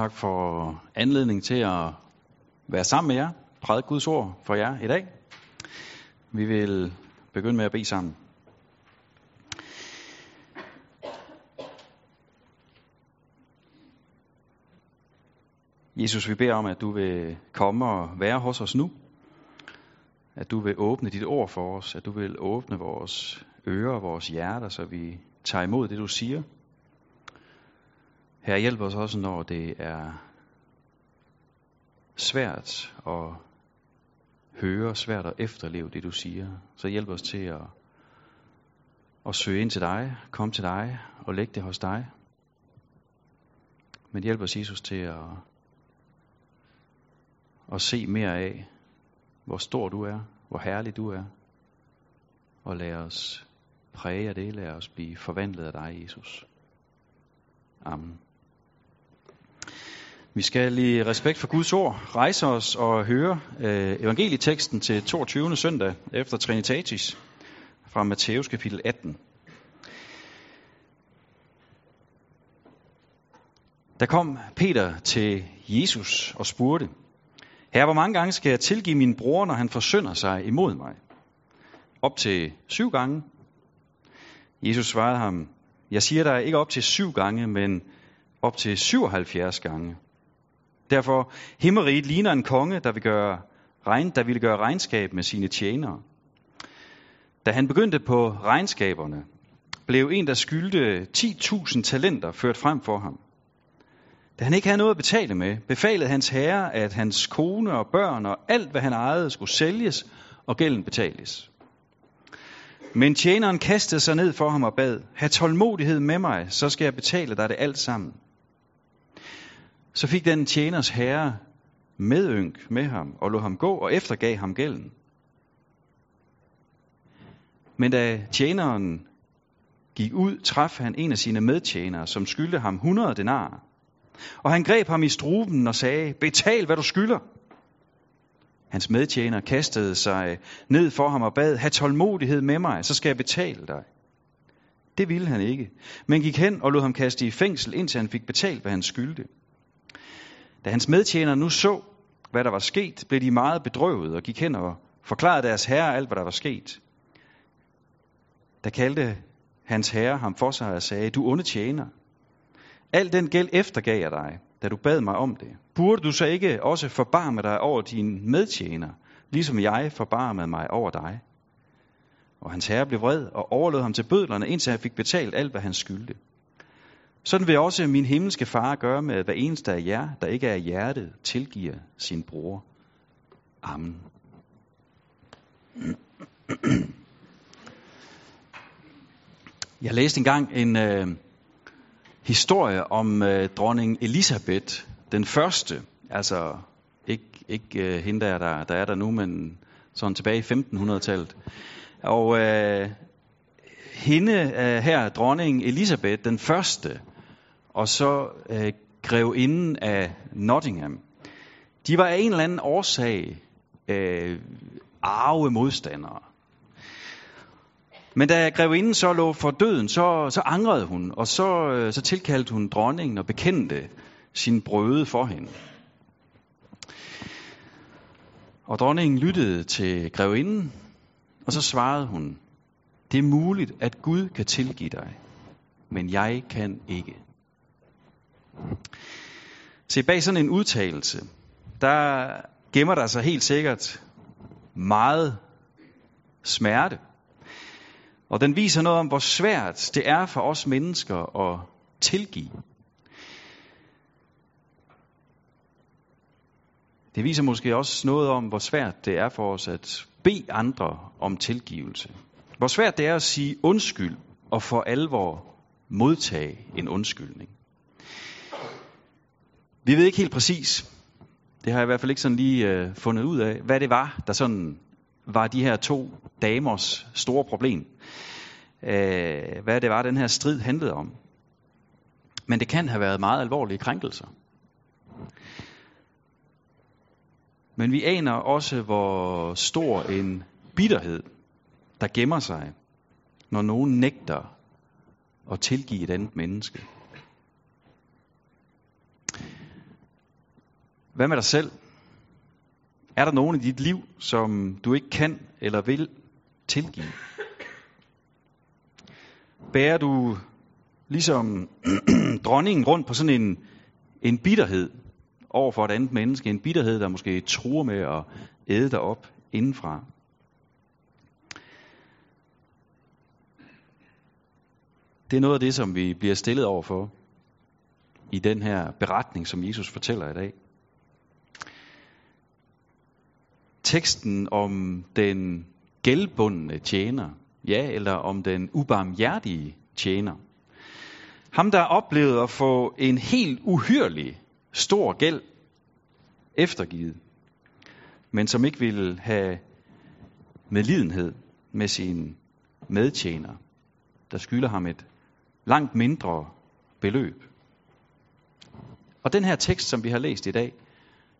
Tak for anledning til at være sammen med jer, prædike Guds ord for jer i dag. Vi vil begynde med at bede sammen. Jesus, vi beder om, at du vil komme og være hos os nu. At du vil åbne dit ord for os. At du vil åbne vores ører og vores hjerter, så vi tager imod det, du siger. Her hjælp os også, når det er svært at høre, svært at efterleve det, du siger. Så hjælp os til at, at søge ind til dig, komme til dig og lægge det hos dig. Men hjælp os, Jesus, til at, at se mere af, hvor stor du er, hvor herlig du er. Og lad os præge af det, lad os blive forvandlet af dig, Jesus. Amen. Vi skal i respekt for Guds ord rejse os og høre øh, evangelieteksten til 22. søndag efter Trinitatis fra Matthæus kapitel 18. Der kom Peter til Jesus og spurgte, Herre, hvor mange gange skal jeg tilgive min bror, når han forsynder sig imod mig? Op til syv gange. Jesus svarede ham, jeg siger dig ikke op til syv gange, men op til 77 gange. Derfor himmeriget ligner en konge, der, vil gøre regn, der ville gøre regnskab med sine tjenere. Da han begyndte på regnskaberne, blev en, der skyldte 10.000 talenter, ført frem for ham. Da han ikke havde noget at betale med, befalede hans herre, at hans kone og børn og alt, hvad han ejede, skulle sælges og gælden betales. Men tjeneren kastede sig ned for ham og bad, Ha' tålmodighed med mig, så skal jeg betale dig det alt sammen. Så fik den tjeners herre medynk med ham og lod ham gå og eftergav ham gælden. Men da tjeneren gik ud, traf han en af sine medtjenere, som skyldte ham 100 denarer. Og han greb ham i struben og sagde, betal hvad du skylder. Hans medtjener kastede sig ned for ham og bad, have tålmodighed med mig, så skal jeg betale dig. Det ville han ikke, men gik hen og lod ham kaste i fængsel, indtil han fik betalt, hvad han skyldte. Da hans medtjenere nu så, hvad der var sket, blev de meget bedrøvet og gik hen og forklarede deres herre alt, hvad der var sket. Der kaldte hans herre ham for sig og sagde, du onde tjener, al den gæld eftergav jeg dig, da du bad mig om det. Burde du så ikke også forbarme dig over dine medtjener, ligesom jeg forbarmede mig over dig? Og hans herre blev vred og overlod ham til bødlerne, indtil han fik betalt alt, hvad han skyldte. Sådan vil også min himmelske far gøre med hver eneste af jer, der ikke er hjertet, tilgiver sin bror. Amen. Jeg læste engang en øh, historie om øh, dronning Elisabeth, den første, altså ikke, ikke øh, hende der, der, der er der nu, men sådan tilbage i 1500-tallet. Og øh, hende øh, her, dronning Elisabeth, den første, og så øh, grevinden af Nottingham. De var af en eller anden årsag øh, arve modstandere. Men da grevinden så lå for døden, så, så angrede hun, og så, øh, så tilkaldte hun dronningen og bekendte sin brøde for hende. Og dronningen lyttede til grevinden, og så svarede hun, det er muligt, at Gud kan tilgive dig, men jeg kan ikke. Se, bag sådan en udtalelse, der gemmer der sig helt sikkert meget smerte. Og den viser noget om, hvor svært det er for os mennesker at tilgive. Det viser måske også noget om, hvor svært det er for os at bede andre om tilgivelse. Hvor svært det er at sige undskyld og for alvor modtage en undskyldning. Vi ved ikke helt præcis, det har jeg i hvert fald ikke sådan lige øh, fundet ud af, hvad det var, der sådan var de her to damers store problem. Øh, hvad det var, den her strid handlede om. Men det kan have været meget alvorlige krænkelser. Men vi aner også, hvor stor en bitterhed, der gemmer sig, når nogen nægter at tilgive et andet menneske. Hvad med dig selv? Er der nogen i dit liv, som du ikke kan eller vil tilgive? Bærer du ligesom dronningen rundt på sådan en, en bitterhed over for et andet menneske? En bitterhed, der måske truer med at æde dig op indenfra? Det er noget af det, som vi bliver stillet over for i den her beretning, som Jesus fortæller i dag. Teksten om den gældbundne tjener, ja, eller om den ubarmhjertige tjener. Ham, der oplevede at få en helt uhyrlig stor gæld eftergivet, men som ikke ville have medlidenhed med sin medtjener, der skylder ham et langt mindre beløb. Og den her tekst, som vi har læst i dag,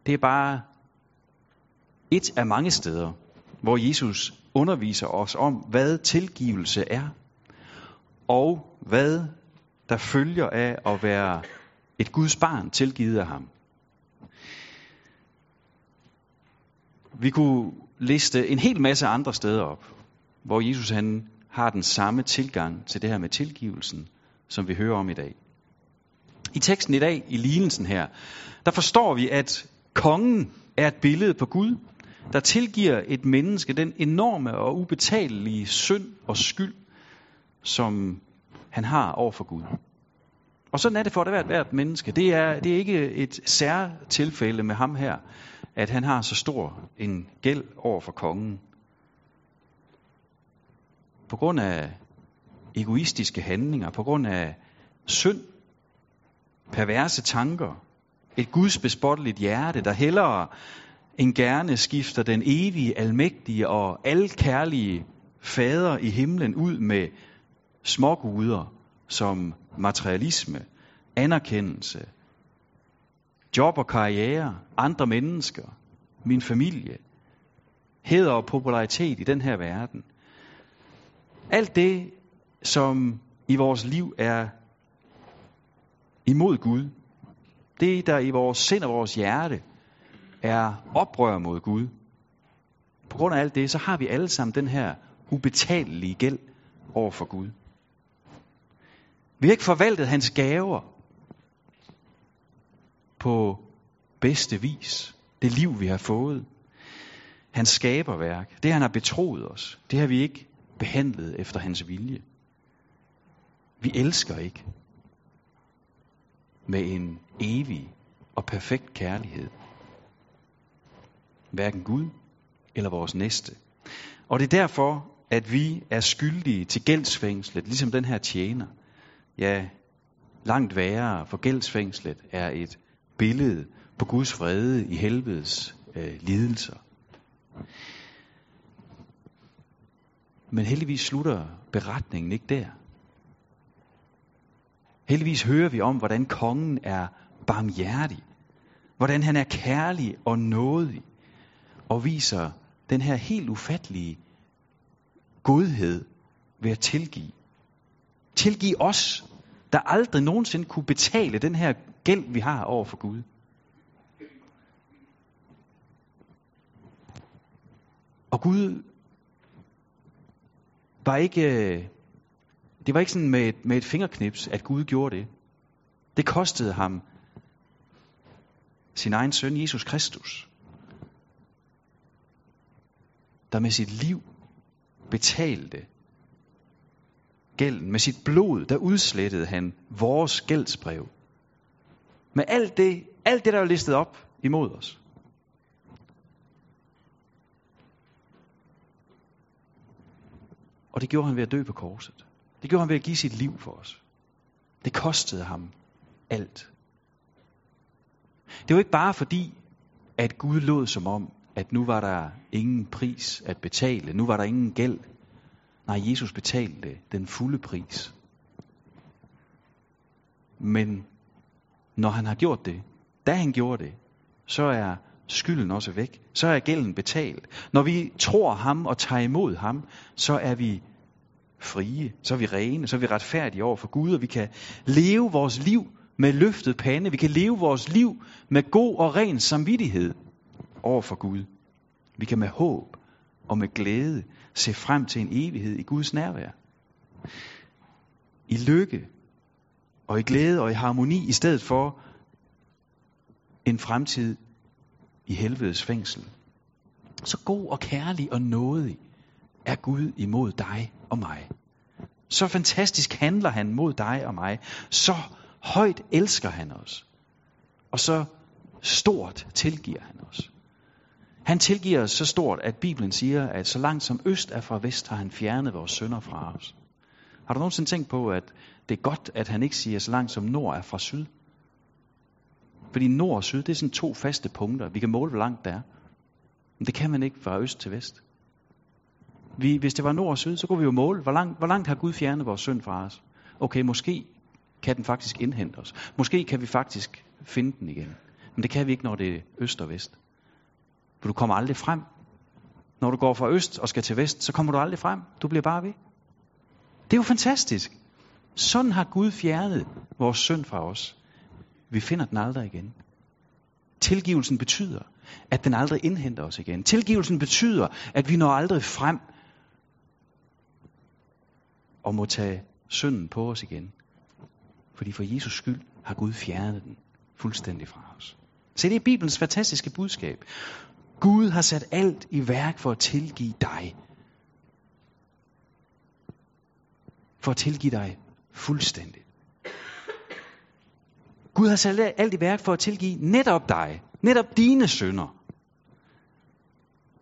det er bare et af mange steder, hvor Jesus underviser os om, hvad tilgivelse er, og hvad der følger af at være et Guds barn tilgivet af ham. Vi kunne liste en hel masse andre steder op, hvor Jesus han har den samme tilgang til det her med tilgivelsen, som vi hører om i dag. I teksten i dag, i lignelsen her, der forstår vi, at kongen er et billede på Gud, der tilgiver et menneske den enorme og ubetalelige synd og skyld, som han har over for Gud. Og sådan er det for hvert, hvert menneske. Det er, det er ikke et særtilfælde med ham her, at han har så stor en gæld over for kongen. På grund af egoistiske handlinger, på grund af synd, perverse tanker, et gudsbespotteligt hjerte, der hellere end gerne skifter den evige, almægtige og alkærlige fader i himlen ud med småguder som materialisme, anerkendelse, job og karriere, andre mennesker, min familie, heder og popularitet i den her verden. Alt det, som i vores liv er imod Gud, det der i vores sind og vores hjerte er oprør mod Gud, på grund af alt det, så har vi alle sammen den her ubetalelige gæld over for Gud. Vi har ikke forvaltet hans gaver på bedste vis. Det liv, vi har fået. Hans skaberværk, det han har betroet os, det har vi ikke behandlet efter hans vilje. Vi elsker ikke med en evig og perfekt kærlighed. Hverken Gud eller vores næste. Og det er derfor, at vi er skyldige til gældsfængslet, ligesom den her tjener. Ja, langt værre, for gældsfængslet er et billede på Guds vrede i helvedes øh, lidelser. Men heldigvis slutter beretningen ikke der. Heldigvis hører vi om, hvordan kongen er barmhjertig. Hvordan han er kærlig og nådig. Og viser den her helt ufattelige godhed ved at tilgive. Tilgive os, der aldrig nogensinde kunne betale den her gæld, vi har over for Gud. Og Gud var ikke, øh, det var ikke sådan med et, med et fingerknips, at Gud gjorde det. Det kostede ham sin egen søn, Jesus Kristus, der med sit liv betalte gælden. Med sit blod, der udslettede han vores gældsbrev. Med alt det, alt det, der er listet op imod os. Og det gjorde han ved at dø på korset. Det gjorde han ved at give sit liv for os. Det kostede ham alt. Det var ikke bare fordi, at Gud lod som om, at nu var der ingen pris at betale, nu var der ingen gæld. Nej, Jesus betalte den fulde pris. Men når han har gjort det, da han gjorde det, så er skylden også væk. Så er gælden betalt. Når vi tror ham og tager imod ham, så er vi frie, så er vi rene, så er vi retfærdige over for Gud, og vi kan leve vores liv med løftet pande. Vi kan leve vores liv med god og ren samvittighed over for Gud. Vi kan med håb og med glæde se frem til en evighed i Guds nærvær. I lykke og i glæde og i harmoni, i stedet for en fremtid i helvedes fængsel. Så god og kærlig og nådig er Gud imod dig og mig. Så fantastisk handler han mod dig og mig. Så højt elsker han os. Og så stort tilgiver han os. Han tilgiver os så stort, at Bibelen siger, at så langt som øst er fra vest, har han fjernet vores sønder fra os. Har du nogensinde tænkt på, at det er godt, at han ikke siger, så langt som nord er fra syd? Fordi nord og syd, det er sådan to faste punkter. Vi kan måle, hvor langt det er. Men det kan man ikke fra øst til vest. Vi, hvis det var nord og syd, så kunne vi jo måle, hvor langt, hvor langt har Gud fjernet vores synd fra os. Okay, måske kan den faktisk indhente os. Måske kan vi faktisk finde den igen. Men det kan vi ikke, når det er øst og vest. For du kommer aldrig frem. Når du går fra øst og skal til vest, så kommer du aldrig frem. Du bliver bare ved. Det er jo fantastisk. Sådan har Gud fjernet vores synd fra os. Vi finder den aldrig igen. Tilgivelsen betyder, at den aldrig indhenter os igen. Tilgivelsen betyder, at vi når aldrig frem og må tage synden på os igen. Fordi for Jesus skyld har Gud fjernet den fuldstændig fra os. Se, det er Bibelens fantastiske budskab. Gud har sat alt i værk for at tilgive dig. For at tilgive dig fuldstændigt. Gud har sat alt i værk for at tilgive netop dig. Netop dine sønder.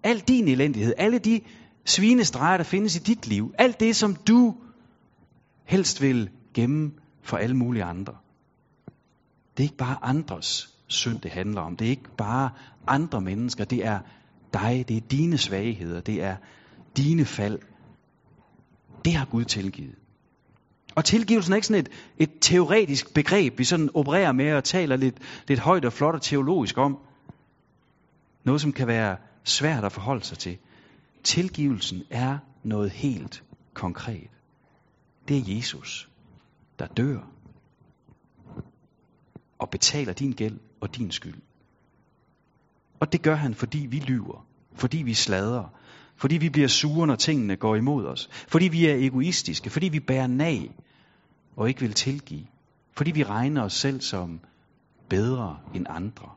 Al din elendighed. Alle de svinestreger, der findes i dit liv. Alt det, som du helst vil gemme for alle mulige andre. Det er ikke bare andres synd, det handler om. Det er ikke bare andre mennesker. Det er dig. Det er dine svagheder. Det er dine fald. Det har Gud tilgivet. Og tilgivelsen er ikke sådan et, et teoretisk begreb, vi sådan opererer med og taler lidt, lidt højt og flot og teologisk om. Noget, som kan være svært at forholde sig til. Tilgivelsen er noget helt konkret. Det er Jesus, der dør og betaler din gæld og din skyld. Og det gør han, fordi vi lyver, fordi vi slader, fordi vi bliver sure, når tingene går imod os, fordi vi er egoistiske, fordi vi bærer nag og ikke vil tilgive, fordi vi regner os selv som bedre end andre,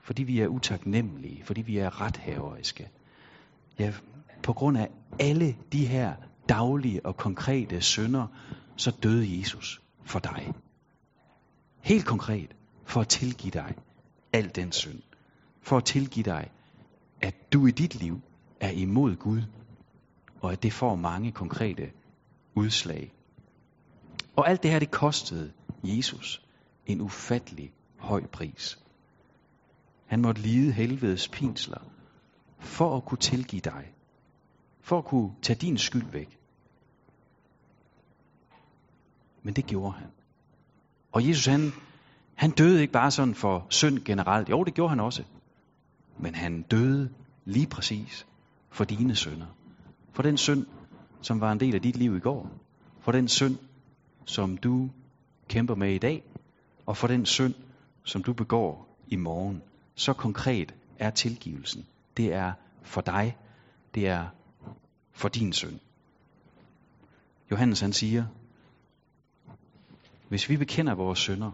fordi vi er utaknemmelige, fordi vi er rethaveriske. Ja, på grund af alle de her daglige og konkrete synder, så døde Jesus for dig. Helt konkret, for at tilgive dig al den synd. For at tilgive dig, at du i dit liv er imod Gud, og at det får mange konkrete udslag. Og alt det her, det kostede Jesus en ufattelig høj pris. Han måtte lide helvedes pinsler for at kunne tilgive dig. For at kunne tage din skyld væk. Men det gjorde han. Og Jesus han, han døde ikke bare sådan for synd generelt. Jo, det gjorde han også. Men han døde lige præcis for dine synder. For den synd, som var en del af dit liv i går. For den synd, som du kæmper med i dag. Og for den synd, som du begår i morgen. Så konkret er tilgivelsen. Det er for dig. Det er for din synd. Johannes han siger, hvis vi bekender vores synder,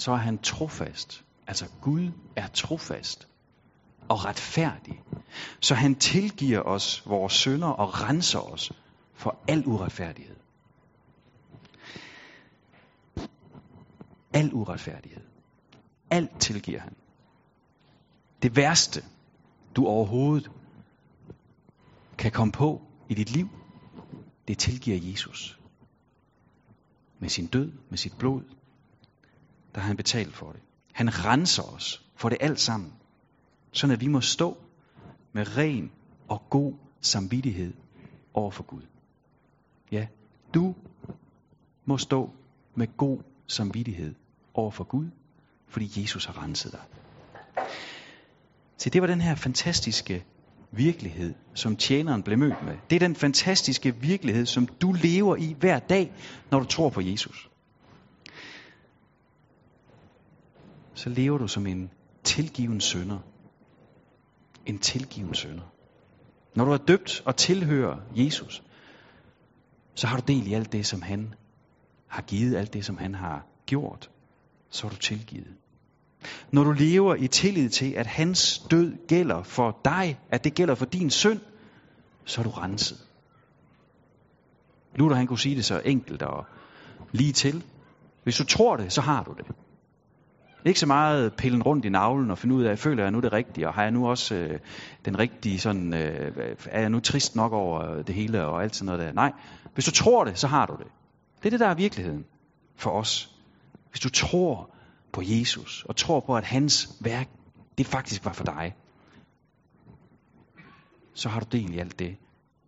så er han trofast. Altså Gud er trofast og retfærdig. Så han tilgiver os vores synder og renser os for al uretfærdighed. Al uretfærdighed. Alt tilgiver han. Det værste, du overhovedet kan komme på i dit liv, det tilgiver Jesus med sin død, med sit blod, der har han betalt for det. Han renser os for det alt sammen, sådan at vi må stå med ren og god samvittighed over for Gud. Ja, du må stå med god samvittighed over for Gud, fordi Jesus har renset dig. Så det var den her fantastiske virkelighed, som tjeneren blev mødt med. Det er den fantastiske virkelighed, som du lever i hver dag, når du tror på Jesus. Så lever du som en tilgiven sønder. En tilgiven sønder. Når du er døbt og tilhører Jesus, så har du del i alt det, som han har givet, alt det, som han har gjort. Så er du tilgivet. Når du lever i tillid til, at hans død gælder for dig, at det gælder for din synd, så er du renset. Luther han kunne sige det så enkelt og lige til. Hvis du tror det, så har du det. Ikke så meget pillen rundt i navlen og finde ud af, føler jeg nu det rigtige, og har jeg nu også øh, den rigtige sådan, øh, er jeg nu trist nok over det hele og alt sådan noget der. Nej, hvis du tror det, så har du det. Det er det, der er virkeligheden for os. Hvis du tror på Jesus, og tror på, at hans værk, det faktisk var for dig, så har du del i alt det,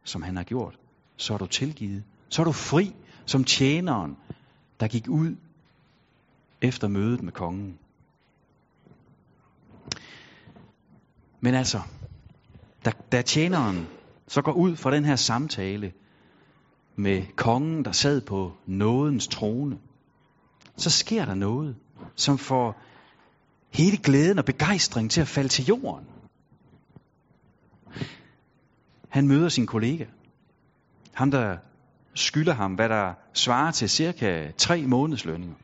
som han har gjort. Så er du tilgivet. Så er du fri som tjeneren, der gik ud efter mødet med kongen. Men altså, da, da tjeneren så går ud fra den her samtale med kongen, der sad på nådens trone, så sker der noget, som får hele glæden og begejstringen til at falde til jorden. Han møder sin kollega. Ham, der skylder ham, hvad der svarer til cirka tre månedslønninger.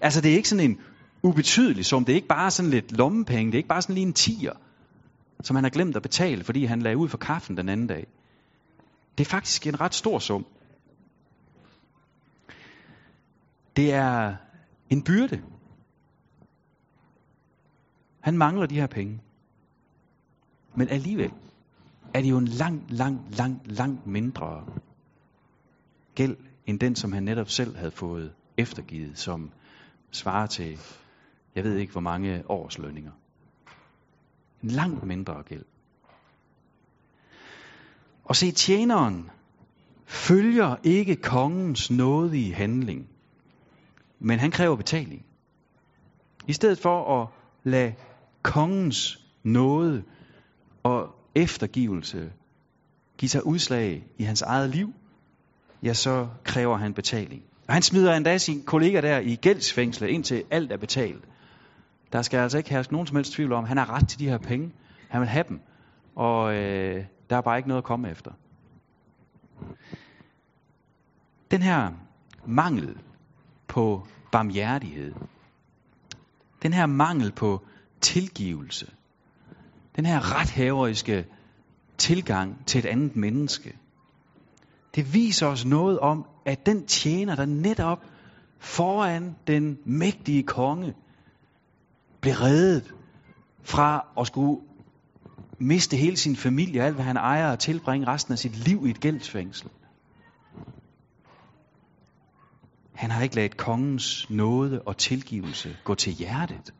Altså, det er ikke sådan en ubetydelig sum. Det er ikke bare sådan lidt lommepenge. Det er ikke bare sådan lige en tiger, som han har glemt at betale, fordi han lagde ud for kaffen den anden dag. Det er faktisk en ret stor sum. Det er en byrde. Han mangler de her penge. Men alligevel er det jo en lang, lang, lang, lang mindre gæld, end den, som han netop selv havde fået eftergivet, som svarer til, jeg ved ikke hvor mange års lønninger. En langt mindre gæld. Og se, tjeneren følger ikke kongens nådige handling, men han kræver betaling. I stedet for at lade kongens nåde og eftergivelse give sig udslag i hans eget liv, ja, så kræver han betaling. Og han smider endda sin kollega der i gældsfængslet, indtil alt er betalt. Der skal altså ikke herske nogen som helst tvivl om, at han har ret til de her penge. Han vil have dem. Og øh, der er bare ikke noget at komme efter. Den her mangel på barmhjertighed, den her mangel på tilgivelse, den her rethaveriske tilgang til et andet menneske, det viser os noget om, at den tjener, der netop foran den mægtige konge, blev reddet fra at skulle miste hele sin familie, alt hvad han ejer, og tilbringe resten af sit liv i et gældsfængsel. Han har ikke ladet kongens nåde og tilgivelse gå til hjertet.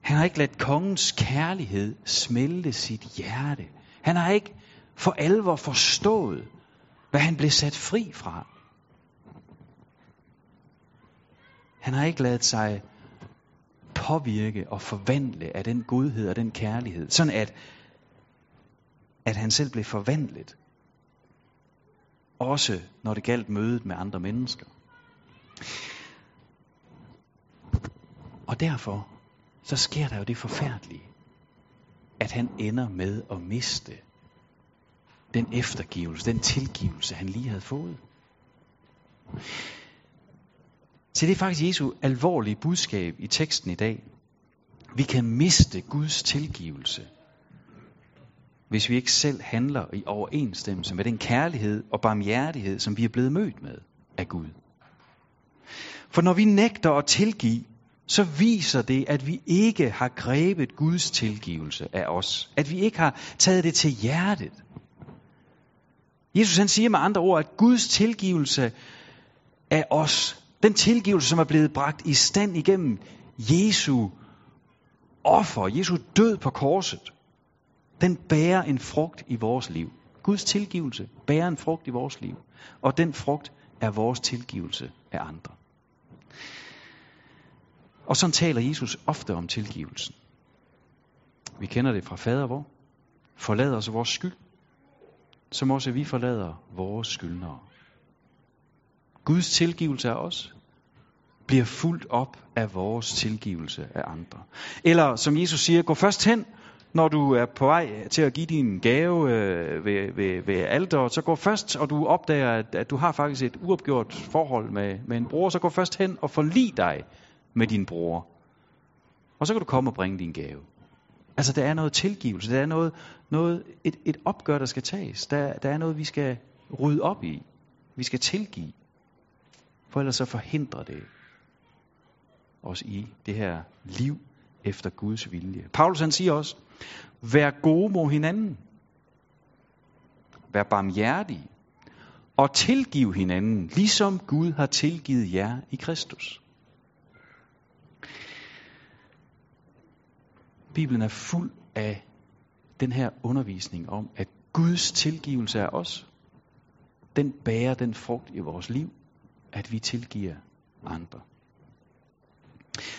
Han har ikke ladet kongens kærlighed smelte sit hjerte. Han har ikke for alvor forstået, hvad han blev sat fri fra. Han har ikke ladet sig påvirke og forvandle af den godhed og den kærlighed, sådan at, at han selv blev forvandlet. Også når det galt mødet med andre mennesker. Og derfor så sker der jo det forfærdelige, at han ender med at miste den eftergivelse, den tilgivelse, han lige havde fået. Så det er faktisk Jesu alvorlige budskab i teksten i dag. Vi kan miste Guds tilgivelse, hvis vi ikke selv handler i overensstemmelse med den kærlighed og barmhjertighed, som vi er blevet mødt med af Gud. For når vi nægter at tilgive, så viser det, at vi ikke har grebet Guds tilgivelse af os. At vi ikke har taget det til hjertet. Jesus han siger med andre ord, at Guds tilgivelse af os, den tilgivelse, som er blevet bragt i stand igennem Jesu offer, Jesu død på korset, den bærer en frugt i vores liv. Guds tilgivelse bærer en frugt i vores liv. Og den frugt er vores tilgivelse af andre. Og sådan taler Jesus ofte om tilgivelsen. Vi kender det fra fader vor. Forlad os vores skyld, som også vi forlader vores skyldnere. Guds tilgivelse af os, bliver fuldt op af vores tilgivelse af andre. Eller som Jesus siger, gå først hen, når du er på vej til at give din gave øh, ved, ved, ved alderet, så gå først, og du opdager, at, at du har faktisk et uopgjort forhold med, med en bror, så gå først hen og forlig dig med din bror. Og så kan du komme og bringe din gave. Altså, der er noget tilgivelse, der er noget, noget et, et opgør, der skal tages. Der, der er noget, vi skal rydde op i. Vi skal tilgive. For ellers så forhindrer det os i det her liv efter Guds vilje. Paulus han siger også, vær gode mod hinanden. Vær barmhjertige. Og tilgiv hinanden, ligesom Gud har tilgivet jer i Kristus. Bibelen er fuld af den her undervisning om, at Guds tilgivelse af os, den bærer den frugt i vores liv, at vi tilgiver andre.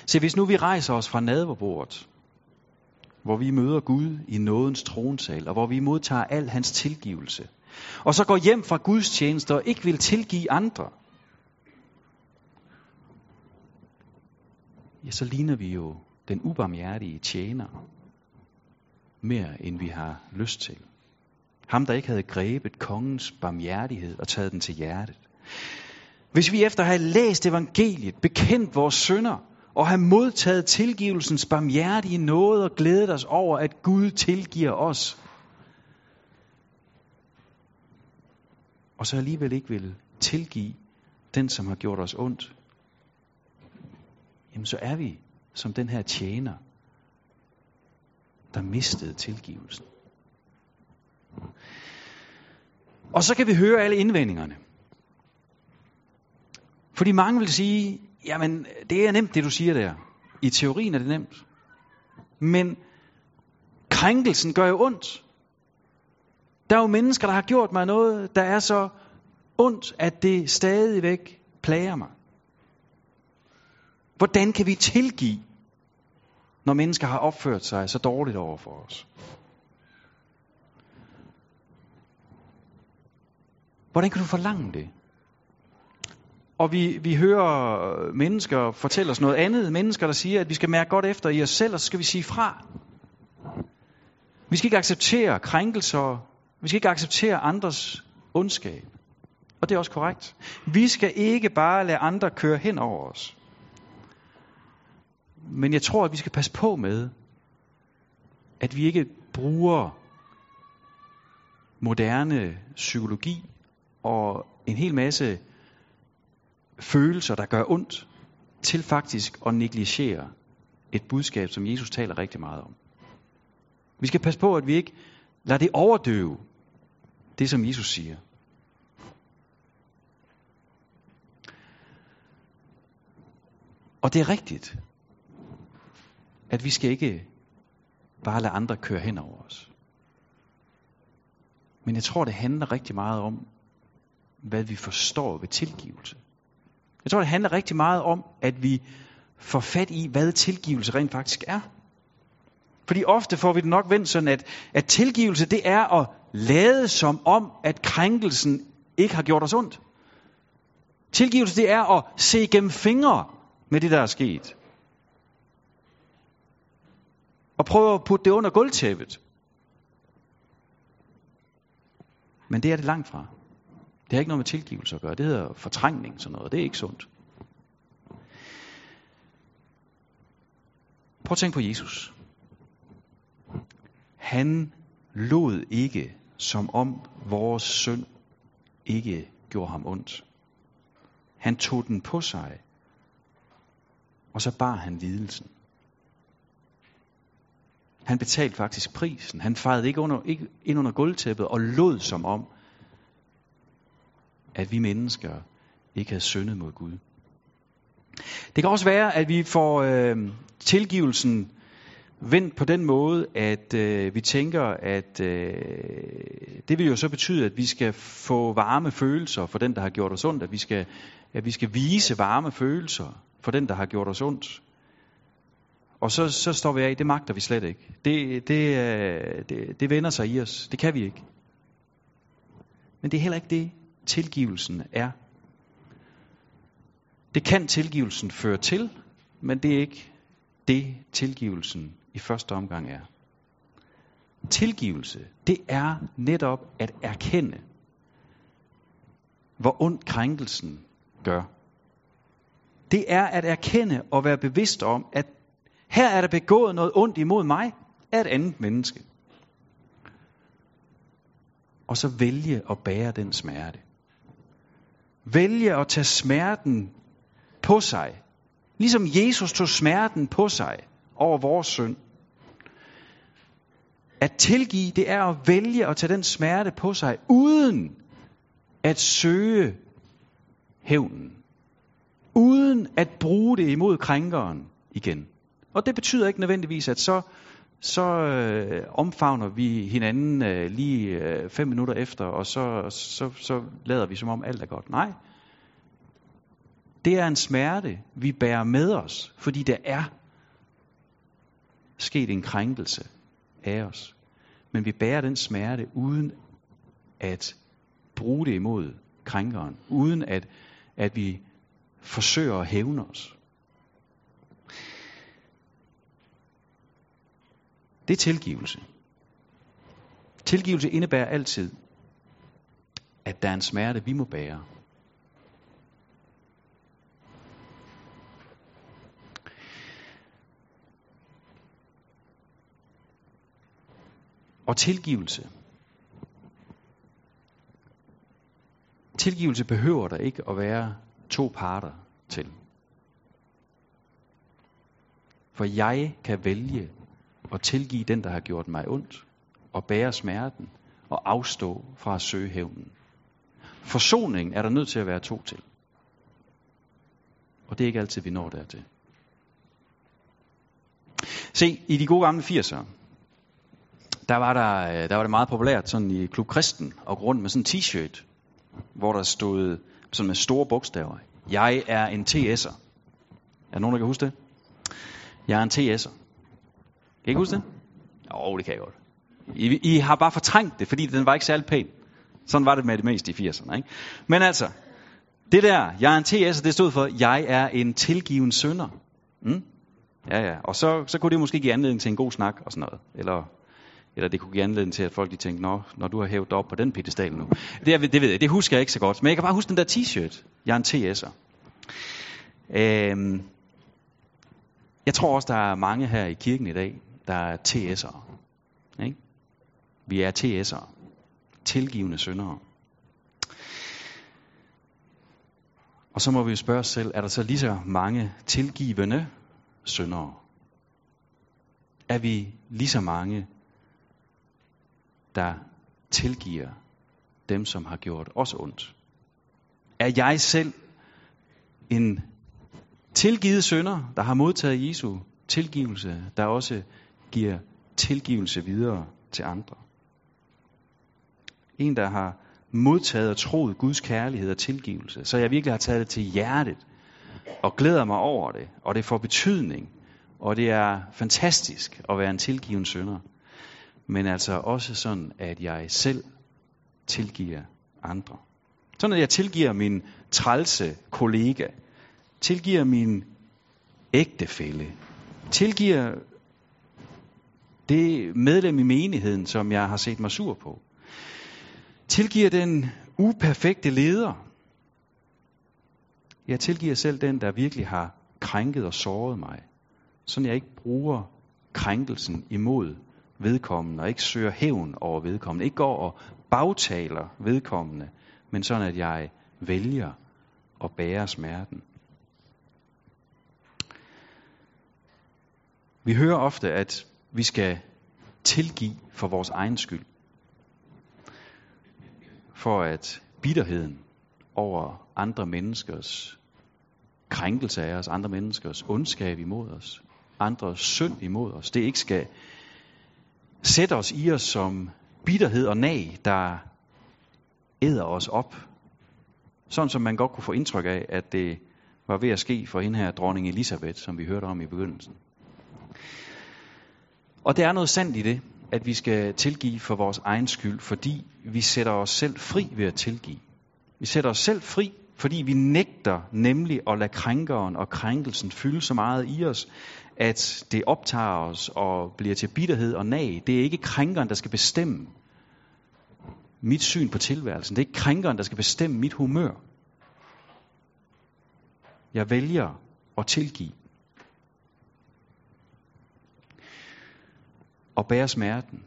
Se, hvis nu vi rejser os fra nadverbordet, hvor vi møder Gud i nådens tronsal, og hvor vi modtager al hans tilgivelse, og så går hjem fra Guds tjeneste og ikke vil tilgive andre, ja, så ligner vi jo den ubarmhjertige tjener mere end vi har lyst til. Ham, der ikke havde grebet kongens barmhjertighed og taget den til hjertet. Hvis vi efter at have læst evangeliet, bekendt vores synder, og have modtaget tilgivelsens barmhjertige nåde og glædet os over, at Gud tilgiver os, og så alligevel ikke vil tilgive den, som har gjort os ondt, jamen så er vi som den her tjener, der mistede tilgivelsen. Og så kan vi høre alle indvendingerne. Fordi mange vil sige, jamen det er nemt det du siger der. I teorien er det nemt. Men krænkelsen gør jo ondt. Der er jo mennesker, der har gjort mig noget, der er så ondt, at det stadigvæk plager mig. Hvordan kan vi tilgive, når mennesker har opført sig så dårligt over for os? Hvordan kan du forlange det? Og vi, vi hører mennesker fortælle os noget andet. Mennesker, der siger, at vi skal mærke godt efter i os selv, og så skal vi sige fra. Vi skal ikke acceptere krænkelser. Vi skal ikke acceptere andres ondskab. Og det er også korrekt. Vi skal ikke bare lade andre køre hen over os. Men jeg tror, at vi skal passe på med, at vi ikke bruger moderne psykologi og en hel masse følelser, der gør ondt, til faktisk at negligere et budskab, som Jesus taler rigtig meget om. Vi skal passe på, at vi ikke lader det overdøve det, som Jesus siger. Og det er rigtigt, at vi skal ikke bare lade andre køre hen over os. Men jeg tror, det handler rigtig meget om, hvad vi forstår ved tilgivelse. Jeg tror, det handler rigtig meget om, at vi får fat i, hvad tilgivelse rent faktisk er. Fordi ofte får vi det nok vendt sådan, at, at tilgivelse, det er at lade som om, at krænkelsen ikke har gjort os ondt. Tilgivelse, det er at se gennem fingre med det, der er sket. Og prøve at putte det under gulvtæppet. Men det er det langt fra. Det har ikke noget med tilgivelse at gøre. Det hedder fortrængning, sådan noget. Det er ikke sundt. Prøv at tænke på Jesus. Han lod ikke, som om vores synd ikke gjorde ham ondt. Han tog den på sig, og så bar han lidelsen. Han betalte faktisk prisen. Han fejrede ikke, under, ikke ind under gulvtæppet og lod som om, at vi mennesker ikke havde syndet mod Gud. Det kan også være, at vi får øh, tilgivelsen vendt på den måde, at øh, vi tænker, at øh, det vil jo så betyde, at vi skal få varme følelser for den, der har gjort os ondt, at vi skal, at vi skal vise varme følelser for den, der har gjort os ondt. Og så, så står vi af, det magter vi slet ikke. Det, det, øh, det, det vender sig i os. Det kan vi ikke. Men det er heller ikke det, tilgivelsen er. Det kan tilgivelsen føre til, men det er ikke det, tilgivelsen i første omgang er. Tilgivelse, det er netop at erkende, hvor ondt krænkelsen gør. Det er at erkende og være bevidst om, at her er der begået noget ondt imod mig af et andet menneske. Og så vælge at bære den smerte. Vælge at tage smerten på sig. Ligesom Jesus tog smerten på sig over vores synd. At tilgive, det er at vælge at tage den smerte på sig, uden at søge hævnen. Uden at bruge det imod krænkeren igen. Og det betyder ikke nødvendigvis, at så, så øh, omfavner vi hinanden øh, lige øh, fem minutter efter, og så, så, så lader vi som om alt er godt. Nej. Det er en smerte, vi bærer med os, fordi der er sket en krænkelse af os. Men vi bærer den smerte uden at bruge det imod krænkeren, uden at, at vi forsøger at hævne os. Det er tilgivelse. Tilgivelse indebærer altid, at der er en smerte, vi må bære. Og tilgivelse. Tilgivelse behøver der ikke at være to parter til. For jeg kan vælge og tilgive den, der har gjort mig ondt, og bære smerten, og afstå fra at søge hævnen. Forsoning er der nødt til at være to til. Og det er ikke altid, vi når dertil. Se, i de gode gamle 80'ere, der var, der, der var det meget populært sådan i Klub Kristen og gå rundt med sådan en t-shirt, hvor der stod sådan med store bogstaver. Jeg er en TS'er. Er der nogen, der kan huske det? Jeg er en TS'er. Kan I ikke huske det? Jo, det kan jeg godt. I, I har bare fortrængt det, fordi den var ikke særlig pæn. Sådan var det med det meste i 80'erne. Ikke? Men altså, det der, jeg er en TS, det stod for, jeg er en tilgiven sønder. Mm? Ja, ja. Og så, så kunne det måske give anledning til en god snak og sådan noget. Eller, eller det kunne give anledning til, at folk de tænkte, Nå, når du har hævet op på den pedestal nu. Det, det ved jeg, det husker jeg ikke så godt. Men jeg kan bare huske den der t-shirt. Jeg er en TS'er. Øhm, jeg tror også, der er mange her i kirken i dag, der er TS'ere. Ikke? Vi er TS'ere. Tilgivende syndere. Og så må vi jo spørge os selv, er der så lige så mange tilgivende syndere? Er vi lige så mange, der tilgiver dem, som har gjort os ondt? Er jeg selv en tilgivet synder, der har modtaget Jesu tilgivelse, der også giver tilgivelse videre til andre. En, der har modtaget og troet Guds kærlighed og tilgivelse, så jeg virkelig har taget det til hjertet og glæder mig over det, og det får betydning, og det er fantastisk at være en tilgiven sønder. Men altså også sådan, at jeg selv tilgiver andre. Sådan at jeg tilgiver min trælse kollega, tilgiver min ægtefælle, tilgiver det medlem i menigheden, som jeg har set mig sur på. Tilgiver den uperfekte leder. Jeg tilgiver selv den, der virkelig har krænket og såret mig. Sådan jeg ikke bruger krænkelsen imod vedkommende, og ikke søger hævn over vedkommende, ikke går og bagtaler vedkommende, men sådan at jeg vælger at bære smerten. Vi hører ofte, at vi skal tilgive for vores egen skyld. For at bitterheden over andre menneskers krænkelse af os, andre menneskers ondskab imod os, andres synd imod os, det ikke skal sætte os i os som bitterhed og nag, der æder os op. Sådan som man godt kunne få indtryk af, at det var ved at ske for hende her, dronning Elisabeth, som vi hørte om i begyndelsen. Og det er noget sandt i det, at vi skal tilgive for vores egen skyld, fordi vi sætter os selv fri ved at tilgive. Vi sætter os selv fri Fordi vi nægter nemlig at lade krænkeren og krænkelsen fylde så meget i os, at det optager os og bliver til bitterhed og nag. Det er ikke krænkeren, der skal bestemme mit syn på tilværelsen. Det er ikke krænkeren, der skal bestemme mit humør. Jeg vælger at tilgive. Og bære smerten.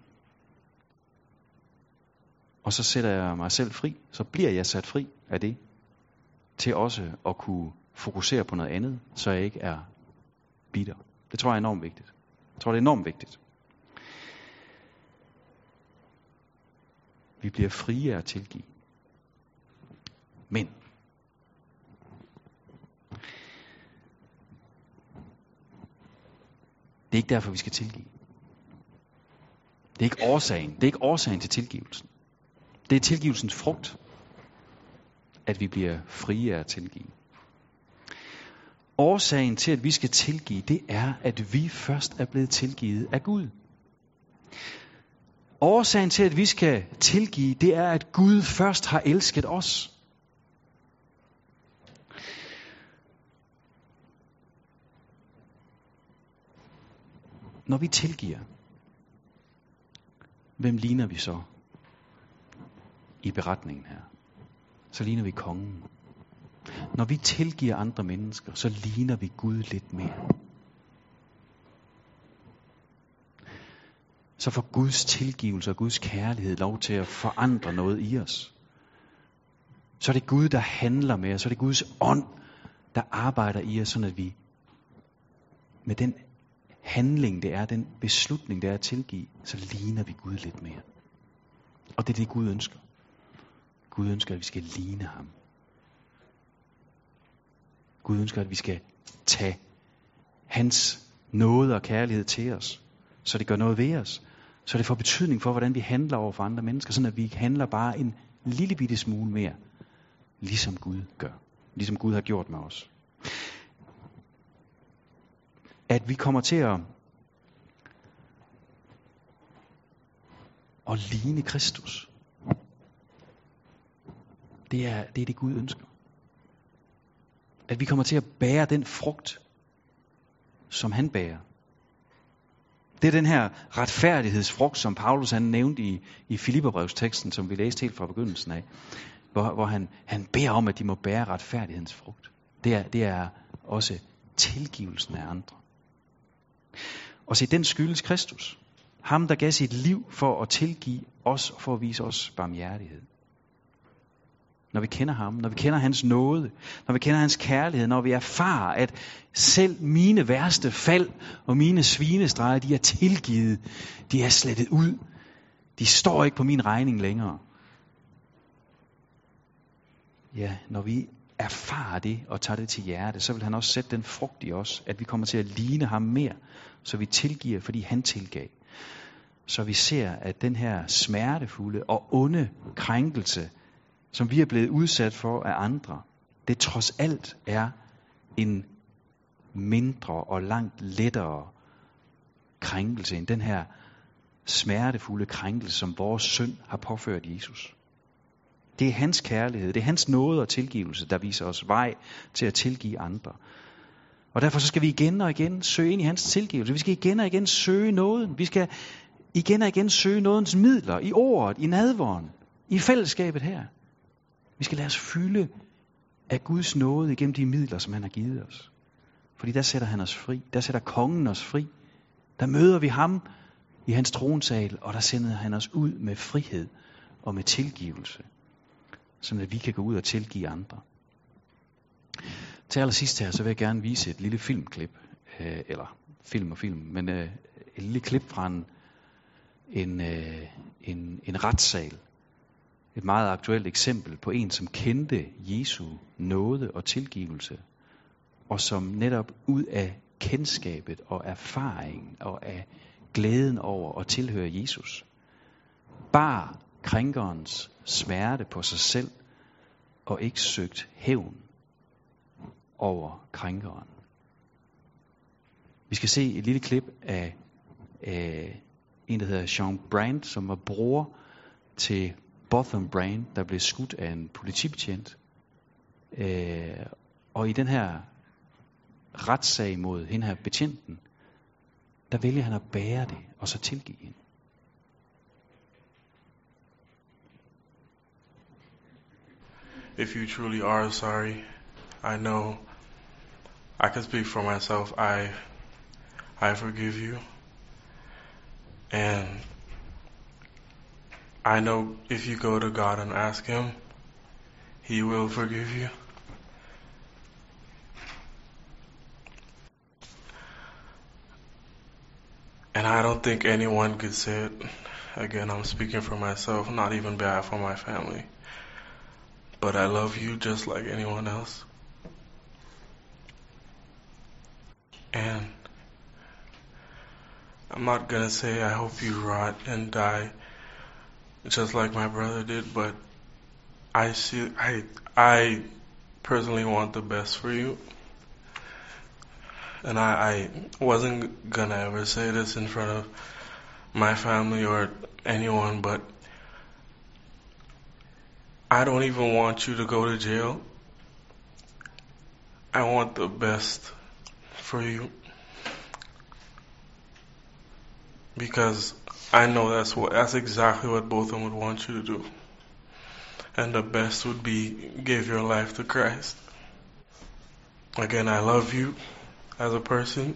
Og så sætter jeg mig selv fri. Så bliver jeg sat fri af det. Til også at kunne fokusere på noget andet, så jeg ikke er bitter. Det tror jeg er enormt vigtigt. Jeg tror, det er enormt vigtigt. Vi bliver frie af at tilgive. Men det er ikke derfor, vi skal tilgive. Det er ikke årsagen. Det er ikke årsagen til tilgivelsen. Det er tilgivelsens frugt, at vi bliver frie af at tilgive. Årsagen til, at vi skal tilgive, det er, at vi først er blevet tilgivet af Gud. Årsagen til, at vi skal tilgive, det er, at Gud først har elsket os. Når vi tilgiver, hvem ligner vi så i beretningen her? Så ligner vi kongen. Når vi tilgiver andre mennesker, så ligner vi Gud lidt mere. Så får Guds tilgivelse og Guds kærlighed lov til at forandre noget i os. Så er det Gud, der handler med os. Så er det Guds ånd, der arbejder i os, sådan at vi med den handling, det er, den beslutning, det er at tilgive, så ligner vi Gud lidt mere. Og det er det, Gud ønsker. Gud ønsker, at vi skal ligne ham. Gud ønsker, at vi skal tage hans nåde og kærlighed til os, så det gør noget ved os. Så det får betydning for, hvordan vi handler over for andre mennesker, sådan at vi handler bare en lille bitte smule mere, ligesom Gud gør. Ligesom Gud har gjort med os. At vi kommer til at, at ligne Kristus. Det er, det er det, Gud ønsker. At vi kommer til at bære den frugt, som han bærer. Det er den her retfærdighedsfrugt, som Paulus han nævnte i, i Filipperbrevsteksten, som vi læste helt fra begyndelsen af, hvor, hvor han, han beder om, at de må bære retfærdighedens frugt. Det er, det er også tilgivelsen af andre. Og se, den skyldes Kristus. Ham, der gav sit liv for at tilgive os og for at vise os barmhjertighed når vi kender ham, når vi kender hans nåde, når vi kender hans kærlighed, når vi erfarer, at selv mine værste fald og mine svinestreger, de er tilgivet, de er slettet ud, de står ikke på min regning længere. Ja, når vi erfarer det og tager det til hjerte, så vil han også sætte den frugt i os, at vi kommer til at ligne ham mere, så vi tilgiver, fordi han tilgav. Så vi ser, at den her smertefulde og onde krænkelse, som vi er blevet udsat for af andre, det trods alt er en mindre og langt lettere krænkelse end den her smertefulde krænkelse, som vores synd har påført Jesus. Det er hans kærlighed, det er hans nåde og tilgivelse, der viser os vej til at tilgive andre. Og derfor så skal vi igen og igen søge ind i hans tilgivelse. Vi skal igen og igen søge nåden. Vi skal igen og igen søge nådens midler i ordet, i nadvåren, i fællesskabet her. Vi skal lade os fylde af Guds nåde igennem de midler, som han har givet os. Fordi der sætter han os fri. Der sætter kongen os fri. Der møder vi ham i hans tronsal, og der sender han os ud med frihed og med tilgivelse. Så at vi kan gå ud og tilgive andre. Til allersidst her, så vil jeg gerne vise et lille filmklip. Øh, eller film og film, men øh, et lille klip fra en, en, øh, en, en retssal et meget aktuelt eksempel på en, som kendte Jesu nåde og tilgivelse, og som netop ud af kendskabet og erfaring og af glæden over at tilhøre Jesus, bar krænkerens smerte på sig selv og ikke søgt hævn over krænkeren. Vi skal se et lille klip af, af en, der hedder Jean Brand, som var bror til Botham Brand, der blev skudt af en politibetjent. Øh, og i den her retssag mod hende her betjenten, der vælger han at bære det, og så tilgive hende. If you truly are sorry, I know I can speak for myself. I I forgive you. And I know if you go to God and ask him, he will forgive you. And I don't think anyone could say it. Again, I'm speaking for myself, not even bad for my family. But I love you just like anyone else. And I'm not gonna say I hope you rot and die just like my brother did, but I see I I personally want the best for you. And I, I wasn't gonna ever say this in front of my family or anyone, but I don't even want you to go to jail. I want the best for you. Because I know that's what that's exactly what both of them would want you to do. And the best would be give your life to Christ. Again, I love you as a person.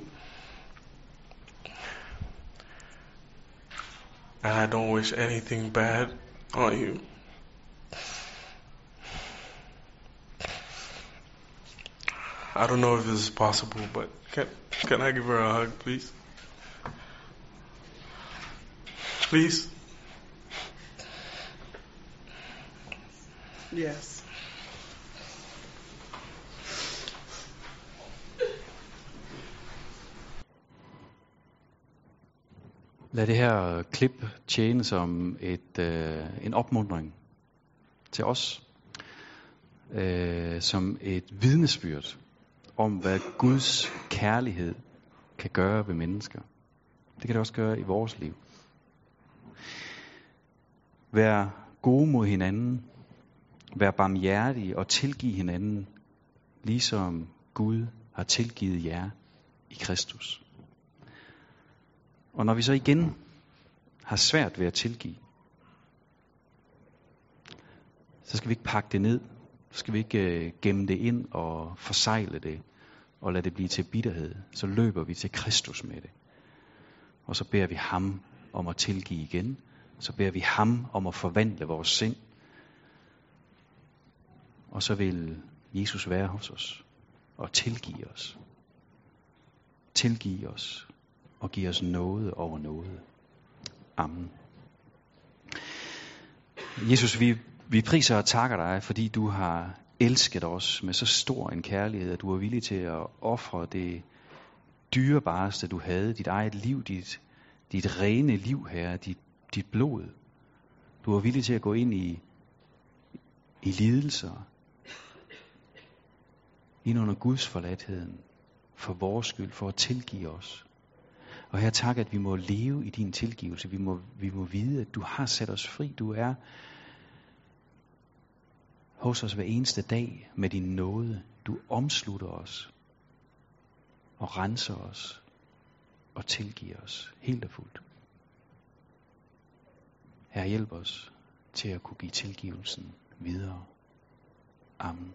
And I don't wish anything bad on you. I don't know if this is possible, but can can I give her a hug, please? Please? Yes. Lad det her klip tjene som et, øh, en opmundring til os, øh, som et vidnesbyrd om, hvad Guds kærlighed kan gøre ved mennesker. Det kan det også gøre i vores liv. Vær gode mod hinanden. Vær barmhjertige og tilgive hinanden, ligesom Gud har tilgivet jer i Kristus. Og når vi så igen har svært ved at tilgive, så skal vi ikke pakke det ned. Så skal vi ikke øh, gemme det ind og forsegle det og lade det blive til bitterhed. Så løber vi til Kristus med det. Og så beder vi ham om at tilgive igen. Så beder vi ham om at forvandle vores sind. Og så vil Jesus være hos os og tilgive os. Tilgive os og give os noget over noget. Amen. Jesus, vi, vi priser og takker dig, fordi du har elsket os med så stor en kærlighed, at du er villig til at ofre det dyrebareste, du havde, dit eget liv, dit, dit rene liv, her, dit, dit blod. Du er villig til at gå ind i, i lidelser, ind under Guds forladtheden, for vores skyld, for at tilgive os. Og her tak, at vi må leve i din tilgivelse. Vi må, vi må vide, at du har sat os fri. Du er hos os hver eneste dag med din nåde. Du omslutter os og renser os og tilgiver os helt og fuldt. Her hjælp os til at kunne give tilgivelsen videre. Amen.